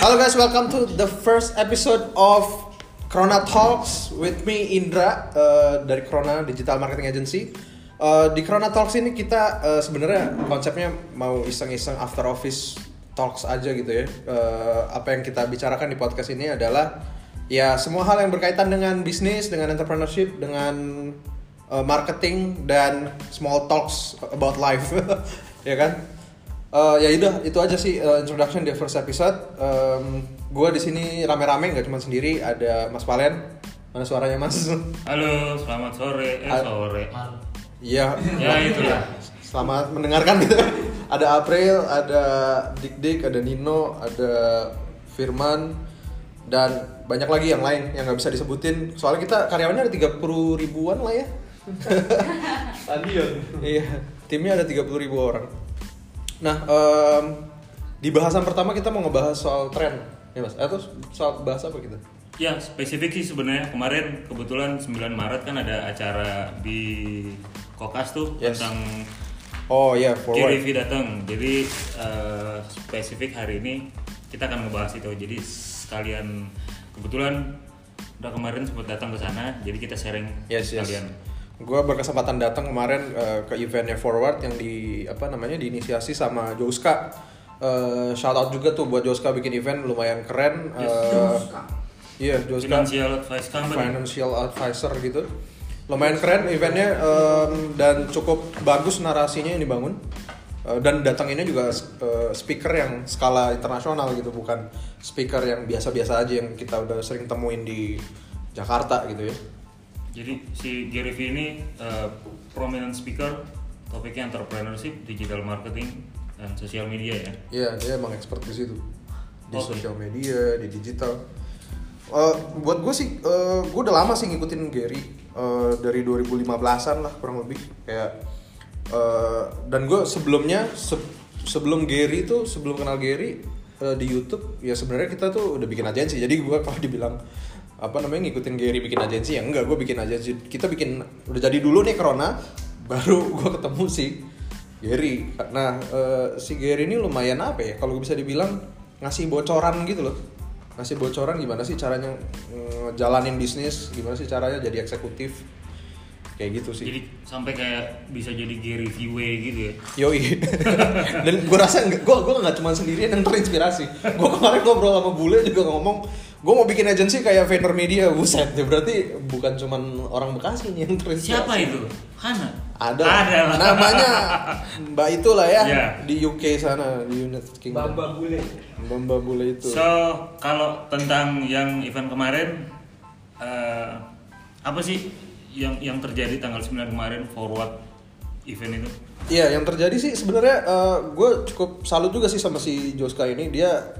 Halo guys, welcome to the first episode of Corona Talks with me Indra uh, dari Corona Digital Marketing Agency. Uh, di Corona Talks ini kita uh, sebenarnya konsepnya mau iseng-iseng after office talks aja gitu ya. Uh, apa yang kita bicarakan di podcast ini adalah ya semua hal yang berkaitan dengan bisnis, dengan entrepreneurship, dengan uh, marketing dan small talks about life, ya kan? Uh, ya udah itu aja sih uh, introduction di first episode. Um, gue di sini rame-rame nggak cuma sendiri ada Mas Valen. Mana suaranya Mas? Halo, selamat sore. Eh, sore. Iya. Ya itulah. Selamat mendengarkan gitu. ada April, ada Dik Dik, ada Nino, ada Firman dan banyak lagi yang lain yang nggak bisa disebutin. Soalnya kita karyawannya ada 30 ribuan lah ya. Stadion. Iya, timnya ada 30 ribu orang. Nah, em, di bahasan pertama kita mau ngebahas soal tren, ya mas. Atau soal bahas apa kita? Ya, spesifik sih sebenarnya kemarin kebetulan 9 Maret kan ada acara di Kokas tuh Yes. tentang Oh iya, forward. KRV datang. Jadi eh, spesifik hari ini kita akan ngebahas itu. Jadi sekalian kebetulan udah kemarin sempat datang ke sana, jadi kita sharing Yes, yes. Gue berkesempatan datang kemarin eh, ke eventnya Forward yang di apa namanya diinisiasi sama Joska. Eh, shout out juga tuh buat Joska bikin event lumayan keren. Yes. Eh, Iya, Joska. Financial Advice Company. financial advisor gitu lumayan keren eventnya em, dan cukup bagus narasinya yang dibangun Eh, dan datanginnya juga eh, speaker yang skala internasional gitu bukan speaker yang biasa-biasa aja yang kita udah sering temuin di Jakarta gitu ya Jadi si Gary V ini uh, prominent speaker, topiknya entrepreneurship, digital marketing, dan sosial media ya. Iya dia emang expert di situ. Di Oke. sosial media di digital. Eh, buat gue sih gue udah lama sih ngikutin Gary. Eh, dari 2015an lah kurang lebih. Kayak eh, dan gue sebelumnya se- sebelum Gary tuh sebelum kenal Gary eh, di YouTube ya sebenarnya kita tuh udah bikin agensi. Jadi gue kalau dibilang apa namanya ngikutin Gary bikin agensi ya enggak gue bikin agensi kita bikin udah jadi dulu nih Corona baru gue ketemu sih Gary. Nah, eh, si Gary ini lumayan apa ya? Kalau bisa dibilang ngasih bocoran gitu loh. Ngasih bocoran gimana sih caranya ngejalanin bisnis, gimana sih caranya jadi eksekutif. Kayak gitu sih. Jadi sampai kayak bisa jadi Gary VW gitu ya. Yoi. Dan gue rasa gue gue nggak cuma sendirian yang terinspirasi. Gue kemarin ngobrol sama bule juga ngomong, gue mau bikin agensi kayak Vayner Media. Buset, ya berarti bukan cuma orang Bekasi nih yang terinspirasi. Siapa itu? Hana. Ada. Ada. lah. Namanya Mbak itulah ya Ya. di UK sana di United Kingdom. Bamba bule. Mbak bule itu. So kalau tentang yang event kemarin, eh, apa sih yang yang terjadi tanggal 9 kemarin forward event itu? Iya, yang terjadi sih sebenarnya gue cukup salut juga sih sama si Joska ini. Dia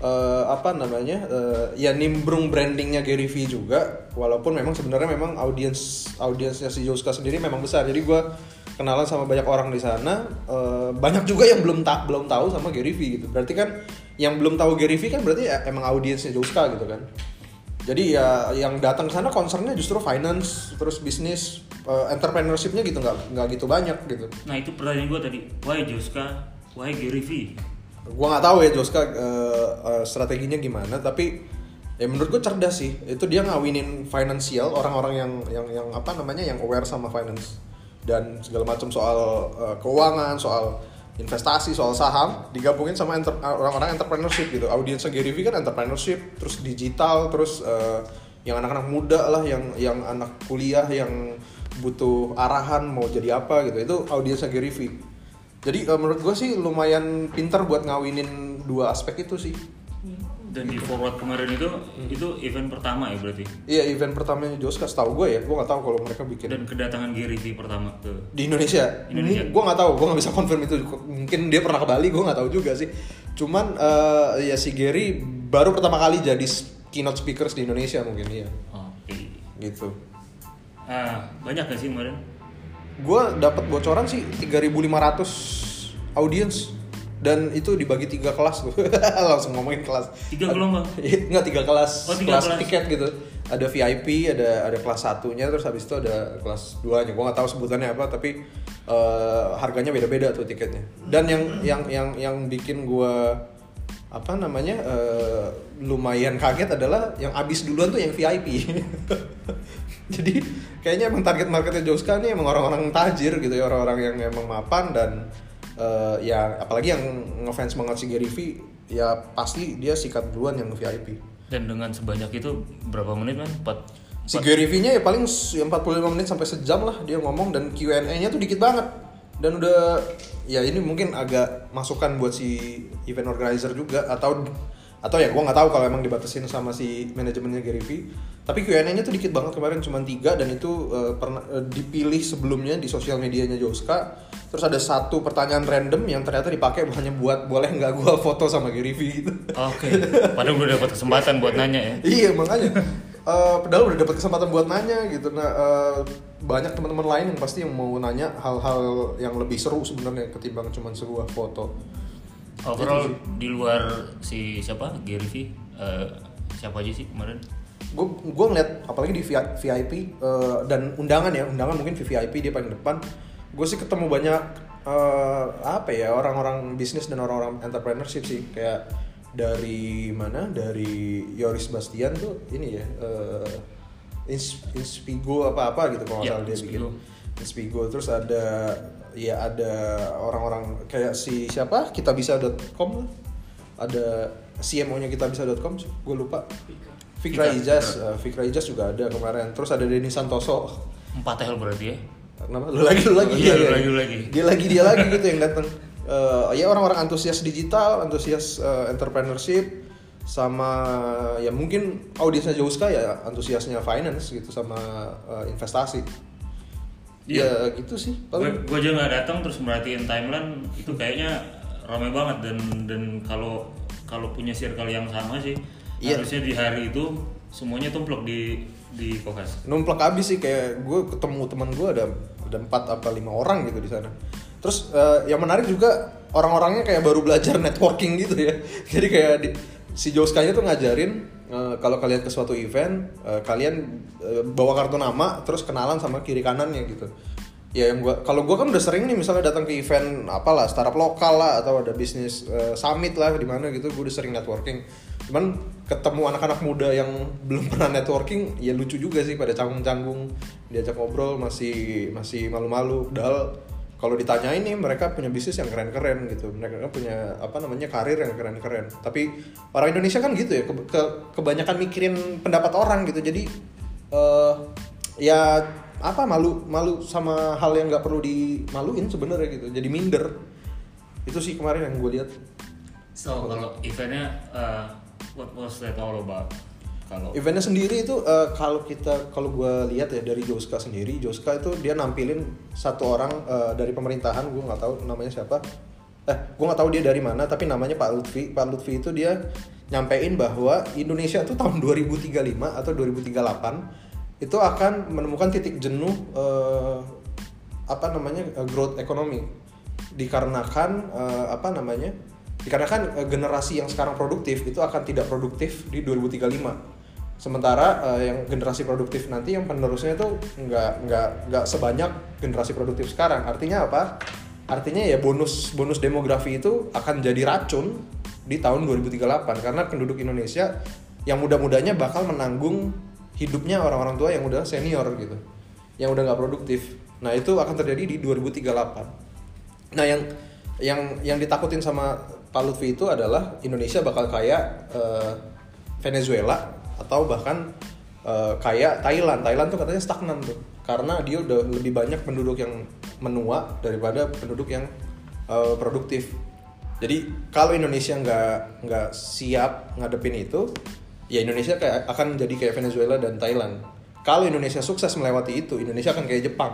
eh, apa namanya? eh, ya nimbrung brandingnya Gary V juga. Walaupun memang sebenarnya memang audiens audiensnya si Joska sendiri memang besar. Jadi gue kenalan sama banyak orang di sana. eh, banyak juga yang belum tak belum tahu sama Gary V gitu. Berarti kan yang belum tahu Gary V kan berarti ya emang audiensnya Joska gitu kan. Jadi ya yang datang ke sana concernnya justru finance, terus bisnis, eh, entrepreneurshipnya gitu nggak nggak gitu banyak gitu. Nah itu pertanyaan gue tadi, why Joska, why Gary V? Gua nggak tahu ya Joska eh, eh, strateginya gimana, tapi ya menurut gue cerdas sih. Itu dia ngawinin financial orang-orang yang yang yang apa namanya yang aware sama finance dan segala macam soal eh, keuangan, soal investasi, soal saham digabungin sama enter- orang-orang entrepreneurship gitu. Audiensnya Gary Vee kan entrepreneurship, terus digital, terus eh, yang anak-anak muda lah, yang yang anak kuliah yang butuh arahan mau jadi apa gitu. Itu audiensnya Gary Vee. Jadi eh, menurut gue sih lumayan pinter buat ngawinin dua aspek itu sih. Dan di forward kemarin itu, itu event pertama ya berarti? Iya event pertamanya Joska, setahu gue ya, gue nggak tahu kalau mereka bikin Dan kedatangan Gary V pertama ke di Indonesia. Indonesia. Gue nggak tahu, gue nggak bisa confirm itu. Mungkin dia pernah ke Bali, gue nggak tahu juga sih. Cuman eh, ya si Gary baru pertama kali jadi keynote speakers di Indonesia mungkin iya, Oke. gitu. Ah, banyak gak sih kemarin? Gue dapat bocoran sih 3.500 audience. Dan itu dibagi tiga kelas tuh. Langsung ngomongin kelas. Tiga gelombang? Enggak tiga kelas. Oh, tiga kelas, kelas. tiket gitu. Ada VIP ada ada kelas satunya terus habis itu ada kelas duanya. Gue nggak tahu sebutannya apa tapi eh, harganya beda-beda tuh tiketnya. Dan yang yang yang yang bikin gue apa namanya eh, lumayan kaget adalah yang abis duluan tuh yang VIP jadi kayaknya emang target marketnya Joska nih emang orang-orang tajir gitu ya orang-orang yang emang mapan dan eh, ya apalagi yang ngefans banget si Gary V ya pasti dia sikat duluan yang VIP Dan dengan sebanyak itu berapa menit kan? Empat. si Gary V-nya ya paling s- ya 45 menit sampai sejam lah dia ngomong dan Q&A-nya tuh dikit banget dan udah ya ini mungkin agak masukan buat si event organizer juga atau atau ya gua nggak tahu kalau emang dibatasin sama si manajemennya Gary V tapi Q&A-nya tuh dikit banget kemarin cuma tiga dan itu eh, pernah eh, dipilih sebelumnya di sosial medianya Joska. Terus ada satu pertanyaan random yang ternyata dipakai hanya buat boleh nggak gua foto sama Gary V gitu. Oke. Padahal udah dapat kesempatan buat nanya ya. iya makanya. Eh, padahal udah dapat kesempatan buat nanya gitu. Nah eh, banyak teman-teman lain yang pasti yang mau nanya hal-hal yang lebih seru sebenarnya ketimbang cuma sebuah foto Overall di luar si siapa? Gary V eh, siapa aja sih kemarin? gue gue ngeliat apalagi di VI- VIP eh, dan undangan ya undangan mungkin VIP dia paling depan. Gue sih ketemu banyak eh, apa ya orang-orang bisnis dan orang-orang entrepreneurship sih. Kayak dari mana? Dari Yoris Bastian tuh ini ya Ins- Inspigo apa apa gitu kalau Ya, salah dia bikin. Inspigo. Inspigo. Terus ada ya ada orang-orang kayak si siapa kita bisa.com lah ada CMO-nya kita bisa.com gue lupa Fikra Ijaz, eh, Fikra Ijaz juga ada kemarin. Terus ada Denny Santoso. Empat L berarti ya. Kenapa? Lu lagi, lu lagi. Oh, iya, lu lagi, lu lagi. Dia lagi, dia lagi gitu yang datang. Eh, ya orang-orang antusias digital, antusias eh, entrepreneurship, sama ya mungkin audiensnya Jauska ya antusiasnya finance gitu sama eh, investasi. Ya gitu sih. Gue Paling gue aja nggak datang terus merhatiin timeline itu kayaknya ramai banget dan dan kalau kalau punya circle yang sama sih Iya. harusnya di hari itu semuanya tumplek di di Kokas. numplek abis sih kayak gue ketemu teman gue ada ada empat apa lima orang gitu di sana terus eh, yang menarik juga orang-orangnya kayak baru belajar networking gitu ya jadi kayak di, si Joskanya tuh ngajarin eh, kalau kalian ke suatu event eh, kalian eh, bawa kartu nama terus kenalan sama kiri kanannya gitu. Ya yang gua kalau gua kan udah sering nih misalnya datang ke event apalah startup lokal lah atau ada bisnis eh, summit lah di mana gitu gue udah sering networking. Cuman ketemu anak-anak muda yang belum pernah networking ya lucu juga sih pada canggung-canggung diajak ngobrol masih masih malu-malu padahal kalau ditanyain nih mereka punya bisnis yang keren-keren gitu. Mereka punya apa namanya karir yang keren-keren. Tapi orang Indonesia kan gitu ya ke- ke- kebanyakan mikirin pendapat orang gitu. Jadi eh ya apa malu malu sama hal yang nggak perlu dimaluin sebenarnya gitu. Jadi minder. Itu sih kemarin yang gue lihat. So kalau eventnya uh, what was that all about? Kalau eventnya sendiri itu eh, kalau kita kalau gue lihat ya dari Joska sendiri Joska itu dia nampilin satu orang eh, dari pemerintahan gue nggak tahu namanya siapa. Eh gue nggak tahu dia dari mana tapi namanya Pak Lutfi. Pak Lutfi itu dia nyampein bahwa Indonesia tuh tahun 2035 atau 2038 itu akan menemukan titik jenuh eh, apa namanya eh, growth economy. Dikarenakan eh, apa namanya dikarenakan eh, generasi yang sekarang produktif itu akan tidak produktif di 2035 sementara eh, yang generasi produktif nanti yang penerusnya itu nggak nggak nggak sebanyak generasi produktif sekarang. Artinya apa? Artinya ya bonus bonus demografi itu akan jadi racun di tahun 2038 karena penduduk Indonesia yang muda-mudanya bakal menanggung hidupnya orang-orang tua yang udah senior gitu. Yang udah nggak produktif. Nah itu akan terjadi di 2038 nah yang yang yang ditakutin sama Pak Lutfi itu adalah Indonesia bakal kayak eh, Venezuela atau bahkan eh, kayak Thailand. Thailand tuh katanya stagnan tuh. Karena dia udah lebih banyak penduduk yang menua daripada penduduk yang eh, produktif. Jadi kalau Indonesia nggak nggak siap ngadepin itu ya Indonesia kayak akan jadi kayak Venezuela dan Thailand. Kalau Indonesia sukses melewati itu Indonesia akan kayak Jepang.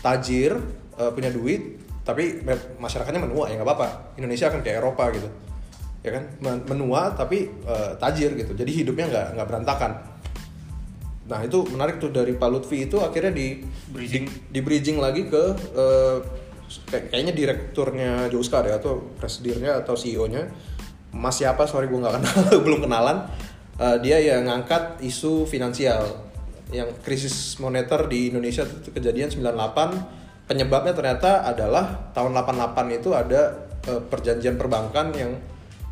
Tajir eh, punya duit tapi masyarakatnya menua ya nggak apa-apa. Indonesia akan kayak Eropa gitu ya kan? Men- menua tapi eh, tajir gitu. Jadi hidupnya nggak nggak berantakan. Nah itu menarik tuh dari Pak Lutfi itu akhirnya di Bridging. di, di bridging lagi ke kayak- kayaknya direkturnya Joska deh atau presidirnya atau CEO-nya Mas siapa? Sorry gue nggak kenal belum kenalan. Eh, dia yang ngangkat isu finansial yang krisis moneter di Indonesia itu kejadian 98 penyebabnya ternyata adalah tahun 88 itu ada perjanjian perbankan yang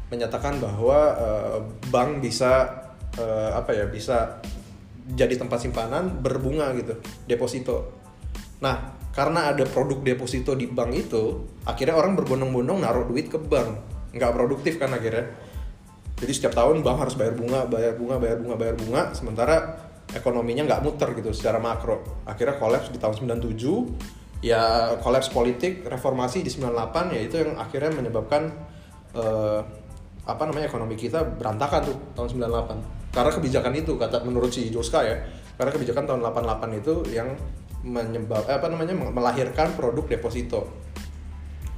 menyatakan bahwa uh, bank bisa uh, apa ya bisa jadi tempat simpanan berbunga gitu deposito. Nah karena ada produk deposito di bank itu akhirnya orang berbondong-bondong naruh duit ke bank. Nggak produktif kan akhirnya. Jadi setiap tahun bank harus bayar bunga bayar bunga bayar bunga bayar bunga sementara ekonominya nggak muter gitu secara makro. Akhirnya kolaps di tahun 97 ya kolaps politik reformasi di 98 ya itu yang akhirnya menyebabkan uh, apa namanya ekonomi kita berantakan tuh tahun 98 karena kebijakan itu kata menurut si Joska ya karena kebijakan tahun 88 itu yang menyebab eh, apa namanya melahirkan produk deposito.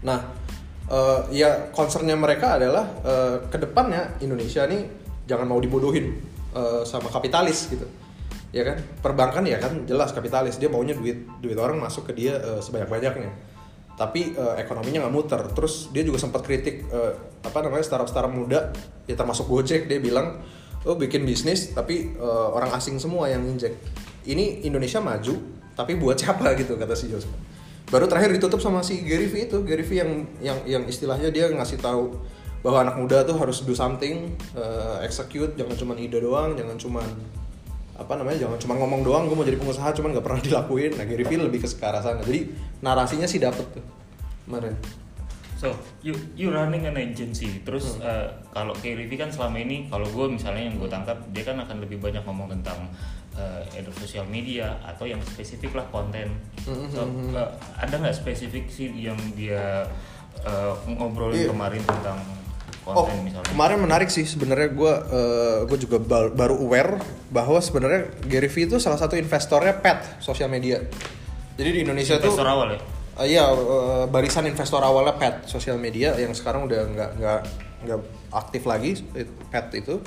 Nah, uh, ya concernnya mereka adalah uh, ke depannya Indonesia nih jangan mau dibodohin uh, sama kapitalis gitu, ya kan? Perbankan ya kan jelas kapitalis dia maunya duit duit orang masuk ke dia uh, sebanyak banyaknya, tapi uh, ekonominya nggak muter. Terus dia juga sempat kritik uh, apa namanya startup-startup muda, ya termasuk Gojek dia bilang, oh bikin bisnis tapi uh, orang asing semua yang injek. Ini Indonesia maju tapi buat siapa gitu kata si Jos baru terakhir ditutup sama si Gary V itu Gary V yang yang yang istilahnya dia ngasih tahu bahwa anak muda tuh harus do something uh, execute jangan cuma ide doang jangan cuma apa namanya jangan cuma ngomong doang gue mau jadi pengusaha cuman nggak pernah dilakuin nah Gary V lebih ke sekarang sana jadi narasinya sih dapet tuh kemarin So, you you running an agency. Terus hmm. uh, kalau Gary V kan selama ini kalau gue misalnya yang gue tangkap dia kan akan lebih banyak ngomong tentang uh, sosial media atau yang spesifik lah konten. Mm-hmm. So, uh, ada nggak spesifik sih yang dia uh, ngobrolin yeah. kemarin tentang konten oh, misalnya? Kemarin menarik sih sebenarnya gue uh, gue juga baru aware bahwa sebenarnya Gary Vee itu salah satu investornya pet sosial media. Jadi di Indonesia Investor tuh awal ya? Uh, iya uh, barisan investor awalnya pet sosial media yang sekarang udah nggak nggak nggak aktif lagi pet itu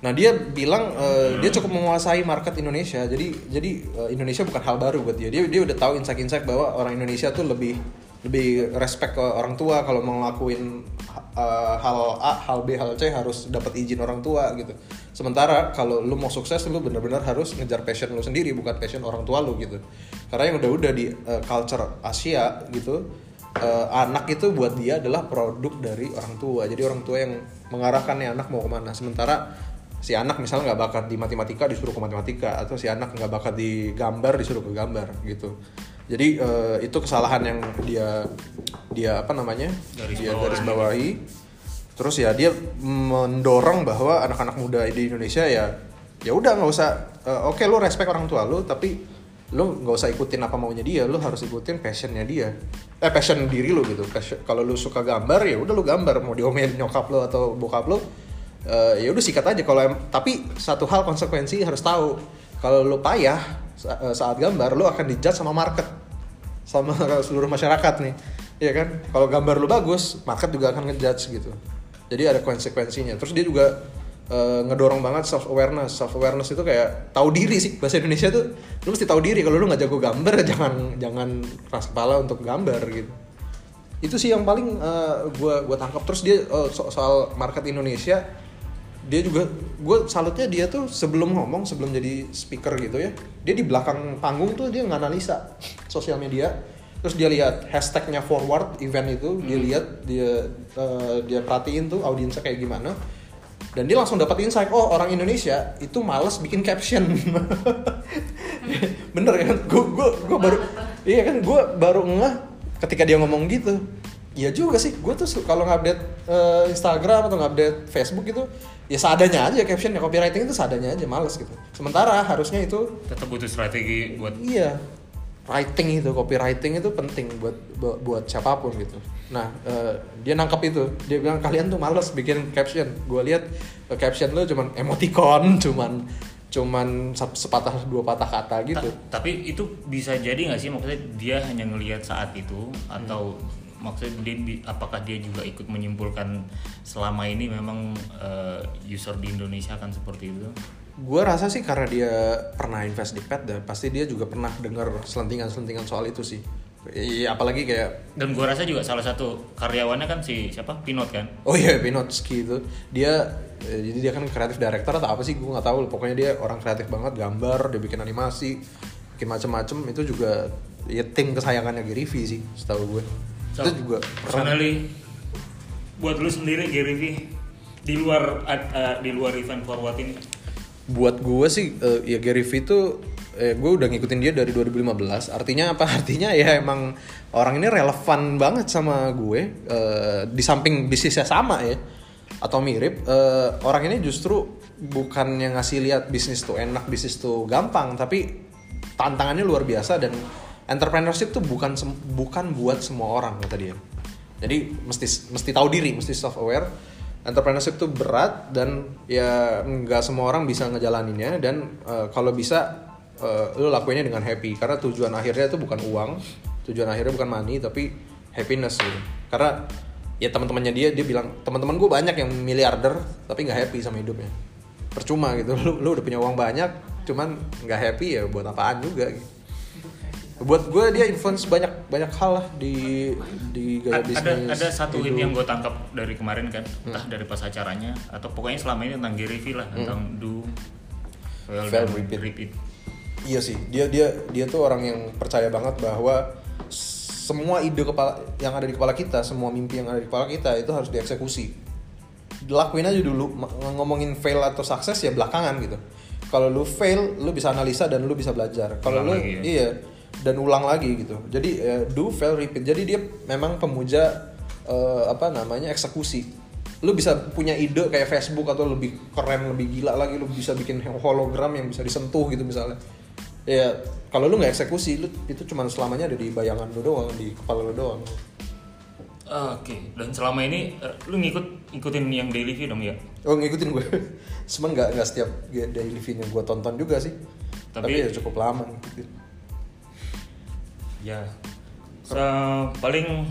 Nah dia bilang uh, dia cukup menguasai market Indonesia. Jadi jadi uh, Indonesia bukan hal baru buat dia. Dia dia udah tahu insight-insight bahwa orang Indonesia tuh lebih lebih respect ke orang tua kalau mau ngelakuin uh, hal A, hal B, hal C harus dapat izin orang tua gitu. Sementara kalau lu mau sukses lu benar-benar harus ngejar passion lu sendiri bukan passion orang tua lu gitu. Karena yang udah-udah di uh, culture Asia gitu uh, anak itu buat dia adalah produk dari orang tua. Jadi orang tua yang mengarahkan nih anak mau ke mana. Sementara si anak misalnya nggak bakat di matematika disuruh ke matematika atau si anak nggak bakat di gambar disuruh ke gambar gitu jadi uh, itu kesalahan yang dia dia apa namanya? Garis dia bawah garis bawahi. Terus ya dia mendorong bahwa anak-anak muda di Indonesia ya ya udah nggak usah uh, oke okay, lu respect orang tua lu tapi lu nggak usah ikutin apa maunya dia lu harus ikutin passionnya dia. Eh passion diri lu gitu. Kalau lu suka gambar ya udah lu gambar. Mau diomelin nyokap lu atau bokap lu uh, ya udah sikat aja. Kalau tapi satu hal konsekuensi harus tahu. Kalau lo payah saat gambar lo akan dijudge sama market sama seluruh masyarakat nih. Ya kan? Kalau gambar lo bagus market juga akan ngejudge gitu. Jadi ada konsekuensinya. Terus dia juga uh, ngedorong banget self awareness self awareness itu kayak tahu diri sih. Bahasa Indonesia tuh lo mesti tahu diri. Kalau lo nggak jago gambar jangan jangan keras kepala untuk gambar gitu. Itu sih yang paling uh, gua gua tangkap. Terus dia uh, so soal market Indonesia dia juga gue salutnya dia tuh sebelum ngomong sebelum jadi speaker gitu ya. Dia di belakang panggung tuh dia nganalisa sosial media. Terus dia lihat hashtagnya forward event itu hmm. dia lihat dia uh, dia perhatiin tuh audiensnya kayak gimana. Dan dia langsung dapat insight oh orang Indonesia itu males bikin caption. Bener kan? Gue gue gue baru iya kan? Gue baru ngeh ketika dia ngomong gitu. Iya juga sih, gue tuh kalau ngupdate uh, Instagram atau ngupdate Facebook gitu, ya seadanya aja caption ya copywriting itu seadanya aja males gitu. Sementara harusnya itu tetap butuh strategi buat iya writing itu copywriting itu penting buat buat, buat siapa pun gitu. Nah uh, dia nangkep itu, dia bilang kalian tuh males bikin caption. Gue lihat uh, caption lo cuman emoticon, cuman cuman sepatah dua patah kata gitu. Ta tapi itu bisa jadi nggak sih maksudnya dia hanya ngelihat saat itu atau hmm maksudnya dia apakah dia juga ikut menyimpulkan selama ini memang uh, user di Indonesia akan seperti itu? Gue rasa sih karena dia pernah invest di pet dan pasti dia juga pernah dengar selentingan-selentingan soal itu sih. Iya, apalagi kayak dan gue rasa juga salah satu karyawannya kan si siapa? Pinot kan? Oh iya Pinot Ski itu. Dia eh, jadi dia kan kreatif director atau apa sih? Gue nggak tahu. Pokoknya dia orang kreatif banget gambar dia bikin animasi bikin macam-macam itu juga ya tim kesayangannya Gary V sih setahu gue so, itu juga personally buat lu sendiri Gary V di luar uh, di luar event forward ini? Buat gue sih uh, ya Gary Vee itu eh, gue udah ngikutin dia dari 2015 artinya apa? Artinya ya emang orang ini relevan banget sama gue uh, di samping bisnisnya sama ya atau mirip uh, orang ini justru bukan yang ngasih lihat bisnis tuh enak bisnis tuh gampang tapi tantangannya luar biasa dan entrepreneurship tuh bukan bukan buat semua orang kata dia. Jadi mesti mesti tahu diri mesti self aware entrepreneurship itu berat dan ya nggak semua orang bisa ngejalaninnya dan uh, kalau bisa uh, lu lakuinnya dengan happy. Karena tujuan akhirnya itu bukan uang tujuan akhirnya bukan money tapi happiness gitu karena ya teman-temannya dia dia bilang teman-teman gue banyak yang miliarder tapi nggak happy sama hidupnya. Percuma gitu. Lu, lu udah punya uang banyak cuman nggak happy ya buat apaan juga gitu buat gue dia influence banyak banyak hal lah di di gaya bisnis ada ada satu hidup. ini yang gue tangkap dari kemarin kan hmm. entah dari pas acaranya atau pokoknya selama ini tentang Gary Vee lah hmm. tentang do well, well repeat. repeat iya sih dia dia dia tuh orang yang percaya banget bahwa semua ide kepala yang ada di kepala kita semua mimpi yang ada di kepala kita itu harus dieksekusi lakuin aja dulu ngomongin fail atau sukses ya belakangan gitu kalau lu fail lu bisa analisa dan lu bisa belajar kalau lu ya. iya dan ulang lagi gitu jadi uh, do fail repeat jadi dia memang pemuja uh, apa namanya eksekusi lu bisa punya ide kayak Facebook atau lebih keren lebih gila lagi lu bisa bikin hologram yang bisa disentuh gitu misalnya ya kalau lu nggak eksekusi lu itu cuma selamanya ada di bayangan lu doang di kepala lu doang Oke, okay. dan selama ini uh, lu ngikut ikutin yang daily view dong ya? Oh ngikutin gue, cuman nggak nggak setiap daily view yang gue tonton juga sih. Tapi, Tapi ya cukup lama ngikutin ya so, paling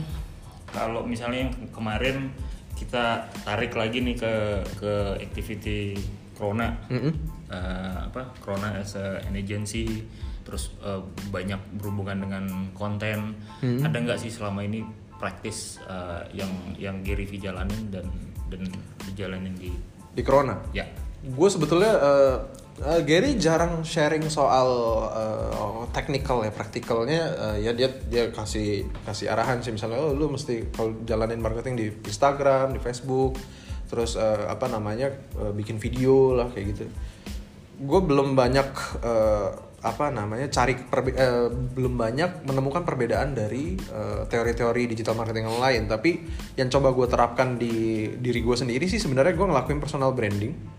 kalau misalnya kemarin kita tarik lagi nih ke ke activity Corona mm -hmm. uh, apa Corona as a, an agency terus uh, banyak berhubungan dengan konten mm -hmm. ada nggak sih selama ini praktis uh, yang yang Gary V jalanin dan dan dijalanin di di Corona ya gue sebetulnya uh, uh, Gary jarang sharing soal uh, technical ya praktikalnya uh, ya dia dia kasih kasih arahan sih. Misalnya oh lu mesti kalau jalanin marketing di Instagram di Facebook terus uh, apa namanya uh, bikin video lah kayak gitu. Gue belum banyak uh, apa namanya cari uh, belum banyak menemukan perbedaan dari teori-teori uh, digital marketing yang lain. Tapi yang coba gue terapkan di diri gue sendiri sih sebenarnya gue ngelakuin personal branding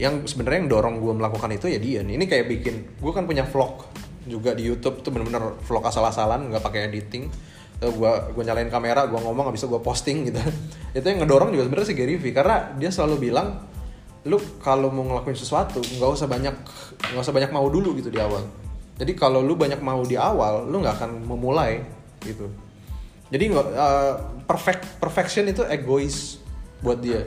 yang sebenarnya yang dorong gue melakukan itu ya dia nih ini kayak bikin gue kan punya vlog juga di YouTube tuh bener-bener vlog asal-asalan nggak pakai editing. Gue gue nyalain kamera gue ngomong habis itu gue posting gitu. Itu yang ngedorong juga sebenarnya si Gary Vee karena dia selalu bilang lu kalau mau ngelakuin sesuatu nggak usah banyak nggak usah banyak mau dulu gitu di awal. Jadi kalau lu banyak mau di awal lu nggak akan memulai gitu. Jadi uh, perfect perfection itu egois buat dia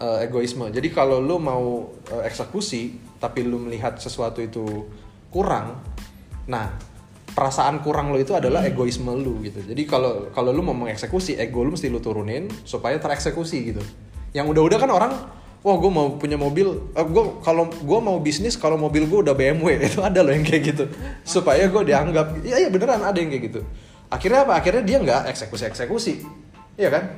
uh, egoisme. Jadi kalau lu mau uh, eksekusi tapi lu melihat sesuatu itu kurang, nah perasaan kurang lu itu adalah egoisme lu gitu. Jadi kalau kalau lu mau mengeksekusi, ego lu mesti lu turunin supaya tereksekusi gitu. Yang udah-udah kan orang wah gue mau punya mobil uh, gue kalau gue mau bisnis kalau mobil gue udah BMW itu ada loh yang kayak gitu supaya gue dianggap iya iya beneran ada yang kayak gitu akhirnya apa akhirnya dia nggak eksekusi eksekusi iya kan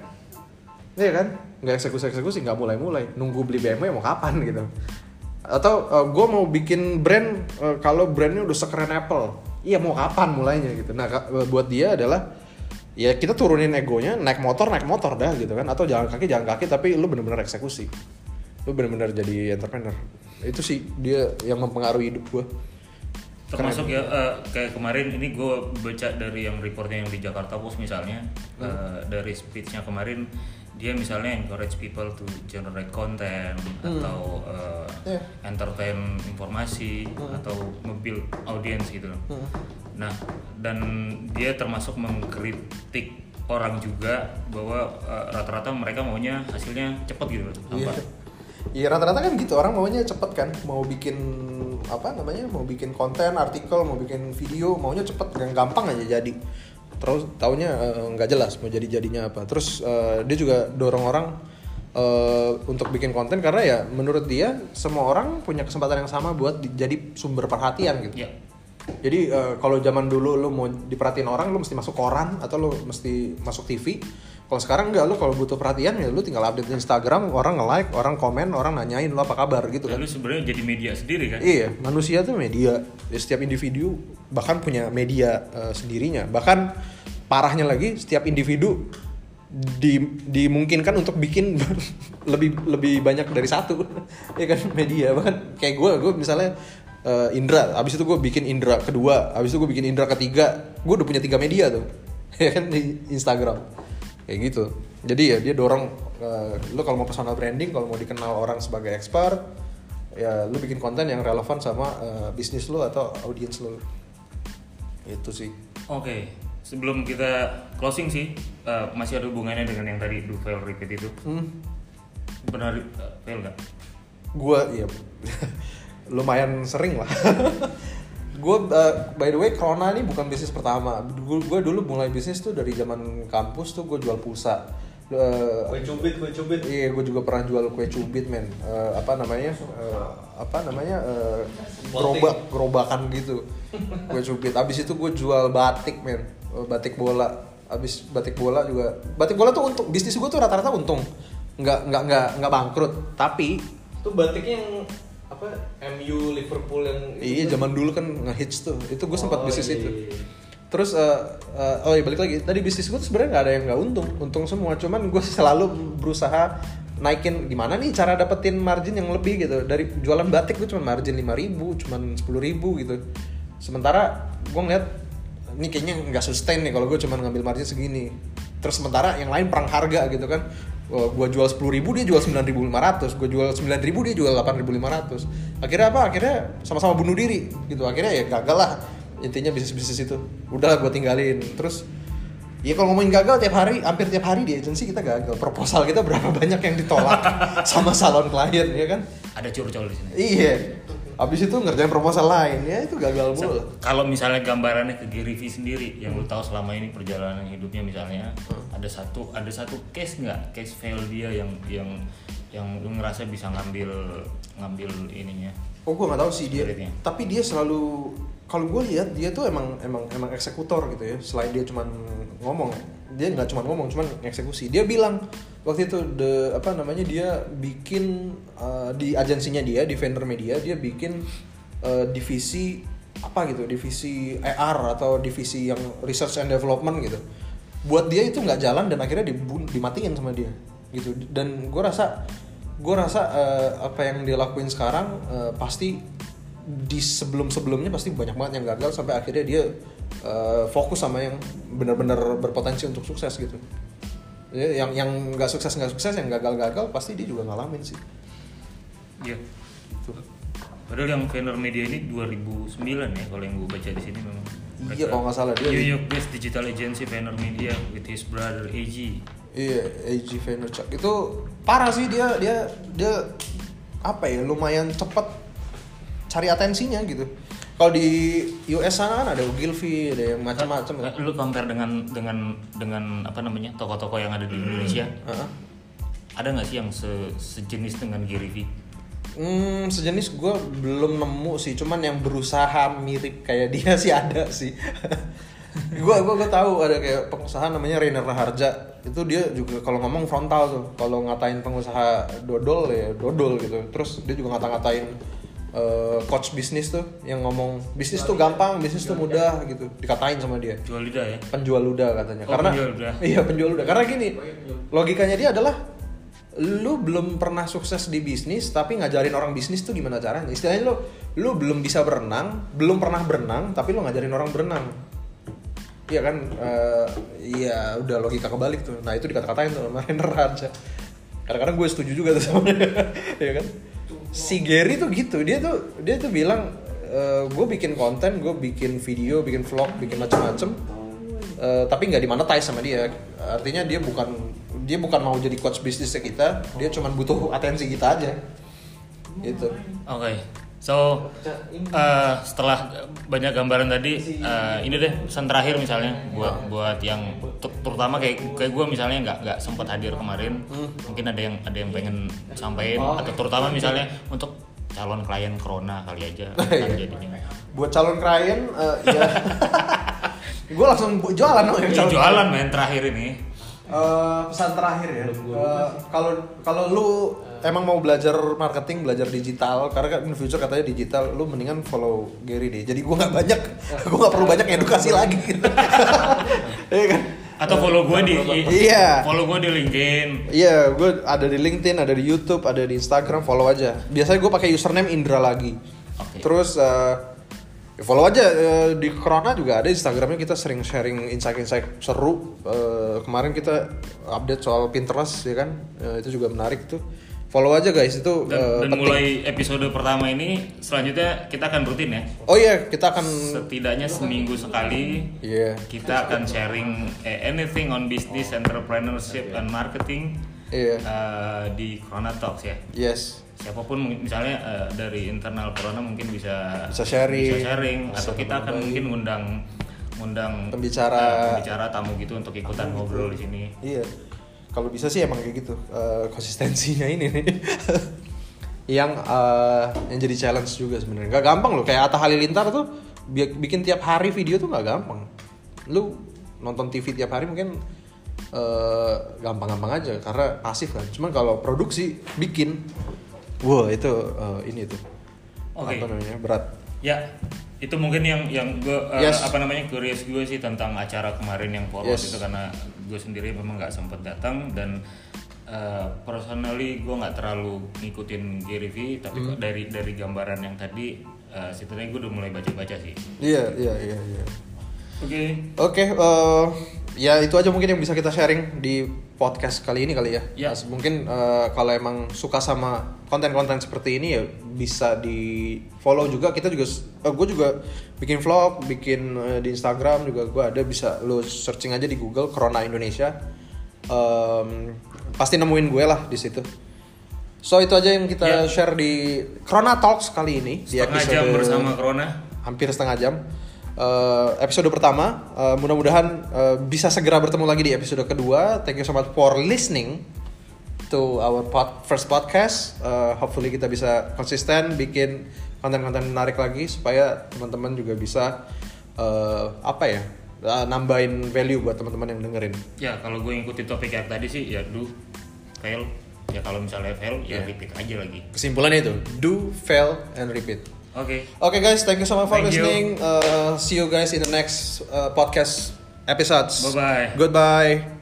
iya kan? Nggak eksekusi eksekusi nggak mulai mulai nunggu beli BMW mau kapan gitu. Atau uh, eh, gue mau bikin brand uh, kalau brandnya udah sekeren Apple. Iya mau kapan mulainya gitu. Nah buat dia adalah ya kita turunin egonya naik motor naik motor dah gitu kan. Atau jalan kaki jalan kaki tapi lu bener-bener eksekusi. Lu bener-bener jadi entrepreneur. Itu sih dia yang mempengaruhi hidup gue termasuk ya uh, kayak kemarin ini gue baca dari yang reportnya yang di Jakarta Post misalnya. Hmm. uh, dari speechnya kemarin dia misalnya encourage people to generate content hmm. atau uh, yeah. entertain informasi hmm. atau nge audience gitu loh. Hmm. Nah, dan dia termasuk mengkritik orang juga bahwa uh, rata-rata mereka maunya hasilnya cepat gitu loh. Iya. Iya rata-rata kan gitu orang maunya cepet kan mau bikin apa namanya mau bikin konten artikel mau bikin video maunya cepet yang gampang aja jadi terus taunya eh, nggak uh, jelas mau jadi jadinya apa terus uh, dia juga dorong orang uh, untuk bikin konten karena ya menurut dia semua orang punya kesempatan yang sama buat di, jadi sumber perhatian gitu yeah. Jadi uh, kalau zaman dulu lu mau diperhatiin orang lu mesti masuk koran atau lu mesti masuk TV Kalau sekarang enggak, lu kalau butuh perhatian ya lu tinggal update di Instagram, orang nge-like, orang komen, orang nanyain lu apa kabar gitu kan. Lalu sebenarnya jadi media sendiri kan? Iya, manusia tuh media. Ya, setiap individu bahkan punya media eh, sendirinya. Bahkan parahnya lagi, setiap individu di, dimungkinkan untuk bikin lebih lebih banyak dari satu, ya kan media. Bahkan kayak gue, gue misalnya eh, Indra, abis itu gue bikin Indra kedua, abis itu gue bikin Indra ketiga, gue udah punya tiga media tuh, ya kan? Di Instagram. Kayak gitu. Jadi ya dia dorong eh, lu kalau mau personal branding, kalau mau dikenal orang sebagai expert, ya lu bikin konten yang relevan sama eh, bisnis lu atau audiens lu. Itu sih. Oke, sebelum kita closing sih, eh, masih ada hubungannya dengan yang tadi do fail repeat itu. hmm, Benar eh, fail nggak? gue ya lumayan sering lah gue by the way Corona ini bukan bisnis pertama gue dulu mulai bisnis tuh dari zaman kampus tuh gue jual pulsa Eh, Kue cubit, kue cubit. Iya, gue juga pernah jual kue cubit, men. Eh, apa namanya? Eh, apa namanya? Eh, gerobak, gerobakan gitu. Kue cubit. Abis itu gue jual batik, men. Batik bola. Abis batik bola juga. Batik bola tuh untung. Bisnis gue tuh rata-rata untung. Nggak, nggak, nggak, nggak bangkrut. Tapi Itu batiknya yang apa? MU Liverpool yang iya zaman dulu kan ngehits tuh. Itu gue sempat Oh, bisnis iya. itu. Terus eh, eh, oh iya balik lagi tadi bisnis gue sebenarnya nggak ada yang nggak untung, untung semua. Cuman gue selalu berusaha naikin gimana nih cara dapetin margin yang lebih gitu. Dari jualan batik gue cuma margin 5000 ribu, cuman sepuluh ribu gitu. Sementara gue ngeliat ini kayaknya nggak sustain nih kalau gue cuma ngambil margin segini. Terus sementara yang lain perang harga gitu kan. Gue jual sepuluh ribu dia jual sembilan ribu lima ratus, gue jual sembilan ribu dia jual delapan ribu lima ratus. Akhirnya apa? Akhirnya sama-sama bunuh diri gitu. Akhirnya ya gagal lah intinya bisnis bisnis itu. Udah gue tinggalin. Terus ya kalau ngomongin gagal tiap hari, hampir tiap hari di agensi kita gagal. Proposal kita berapa banyak yang ditolak sama salon klien ya kan? Ada curcol di sini. Iya. Abis itu ngerjain proposal lain ya itu gagal mulu. Kalau misalnya gambarannya ke Gary V sendiri, yang lu tahu selama ini perjalanan hidupnya misalnya, ada satu ada satu case nggak, case fail dia yang yang yang lu ngerasa bisa ngambil ngambil ininya. Oh gue nggak tahu sih dia. Spiritnya. Tapi dia selalu kalau gue lihat dia tuh emang emang emang eksekutor gitu ya. Selain dia cuman ngomong, dia nggak cuman ngomong, cuman eksekusi. Dia bilang waktu itu the apa namanya dia bikin uh, di agensinya dia di vendor media dia bikin uh, divisi apa gitu divisi AR atau divisi yang research and development gitu buat dia itu nggak jalan dan akhirnya dibun dimatiin sama dia gitu dan gue rasa gue rasa eh, apa yang dia lakuin sekarang eh, pasti di sebelum sebelumnya pasti banyak banget yang gagal sampai akhirnya dia eh, fokus sama yang benar-benar berpotensi untuk sukses gitu Ya, yang yang nggak sukses nggak sukses yang gagal-gagal pasti dia juga ngalamin sih Iya. gitu. Padahal yang vendor media ini 2009 ya kalau yang gue baca di sini memang. Iya, kalau nggak salah dia- New York based digital agency vendor media with his brother AG. Iya, AG Vaynerchuk itu parah sih dia dia dia apa ya lumayan cepat cari atensinya gitu. Kalau di US sana kan ada Ogilvy, ada yang macam-macam. Eh, Lu compare dengan dengan dengan apa namanya toko-toko yang ada di Indonesia, Heeh. ada nggak sih yang se- sejenis dengan Gary V? Hmm, sejenis gue belum nemu sih, cuman yang berusaha mirip kayak dia sih ada sih. gue gue gue tahu ada kayak pengusaha namanya Rainer Raharja itu dia juga kalau ngomong frontal tuh kalau ngatain pengusaha dodol ya dodol gitu terus dia juga ngata-ngatain eh, coach bisnis tuh yang ngomong bisnis tuh gampang bisnis tuh mudah gitu. Dikatain sama dia. Jual lidah ya? penjual ludah katanya. Oh, karena penjual ludah. iya penjual ludah. Karena gini logikanya dia adalah lu belum pernah sukses di bisnis tapi ngajarin orang bisnis tuh gimana caranya? Istilahnya lu lu belum bisa berenang belum pernah berenang tapi lu ngajarin orang berenang. Iya kan, Eh, iya udah logika kebalik tuh. Nah itu dikata-katain tuh sama Rainer aja. Kadang-kadang gue setuju juga tuh sama dia, ya kan. Si Gary tuh gitu, dia tuh dia tuh bilang, gue bikin konten, gue bikin video, bikin vlog, bikin macam-macam, Eh, tapi nggak dimonetize sama dia. Artinya dia bukan dia bukan mau jadi coach bisnisnya kita, dia cuma butuh atensi kita aja. Gitu. Oke, so eh, setelah banyak gambaran tadi, eh, ini deh pesan terakhir misalnya buat buat yang ter- terutama kayak kayak gue misalnya nggak nggak sempat hadir kemarin, mungkin ada yang ada yang pengen sampaikan atau terutama misalnya untuk calon klien corona kali aja kan jadinya. Buat calon klien, eh, ya gue langsung jualan dong yang Ya, calon jualan men terakhir ini. Eh, pesan terakhir ya. Eh, lupa sih. Kalau kalau lu emang mau belajar marketing, belajar digital, karena kan in the future katanya digital, lu mendingan follow Gary deh. Jadi gua nggak banyak, gua nggak perlu banyak edukasi lagi. gitu. Iya kan? Atau follow gue di Iya. follow gue di LinkedIn. Iya, gue ada di LinkedIn, ada di YouTube, ada di Instagram, follow aja. Biasanya gue pakai username Indra lagi. Oke. Terus eh, ya follow aja eh, di Corona juga ada Instagramnya kita sering sharing insight-insight seru. Eh, kemarin kita update soal Pinterest ya kan, Eh, itu juga menarik tuh. Follow aja guys itu Dan, dan penting. mulai episode pertama ini selanjutnya kita akan rutin ya. Oh iya, kita akan Setidaknya seminggu sekali Iya. kita akan sharing eh, anything on business, entrepreneurship, and marketing Iya. eh, di Corona Talks ya. Yes. Siapa pun misalnya eh, dari internal Corona mungkin bisa Bisa sharing. bisa sharing Bisa atau kita akan mungkin ngundang ngundang Pembicara. eh, pembicara tamu gitu untuk ikutan ngobrol di sini. Iya. Kalau bisa sih emang kayak gitu eh, konsistensinya ini nih. yang eh, yang jadi challenge juga sebenarnya. Gak gampang loh kayak Atta Halilintar tuh bi- bikin tiap hari video tuh nggak gampang. Lu nonton TV tiap hari mungkin eh, gampang-gampang aja karena pasif kan. Cuman kalau produksi bikin, wah itu eh, ini tuh Oke. apa namanya berat. Ya, itu mungkin yang yang gue Yes. apa namanya curious gue sih tentang acara kemarin yang forward Yes. itu karena gue sendiri memang nggak sempet datang dan uh, personally gue nggak terlalu ngikutin Gary V tapi kok dari dari gambaran yang tadi uh, setidaknya gue udah mulai baca-baca sih. Iya iya iya iya. Oke. Oke, eh, ya itu aja mungkin yang bisa kita sharing di podcast kali ini kali ya. Ya. Mas, Mungkin eh, kalau emang suka sama konten-konten seperti ini ya bisa di follow juga. Kita juga, eh, gue juga bikin vlog, bikin eh, di Instagram juga gue ada bisa lo searching aja di Google Corona Indonesia. Em, pasti nemuin gue lah di situ. So itu aja yang kita Ya. share di Corona Talks kali ini di Setengah jam bersama Corona. hampir setengah jam. Eh, episode pertama, eh, mudah-mudahan eh, bisa segera bertemu lagi di episode kedua. Thank you so much for listening to our pod- first podcast. Eh, hopefully kita bisa konsisten bikin konten-konten menarik lagi supaya teman-teman juga bisa eh, apa ya eh, nambahin value buat teman-teman yang dengerin. Ya kalau gue ngikutin topik yang tadi sih ya do fail ya kalau misalnya fail ya Ya. repeat aja lagi. Kesimpulannya itu do, fail, and repeat. Oke. Okay guys, thank you so much for Thank you. listening. Uh, see you guys in the next uh, podcast episodes. Bye-bye. Goodbye.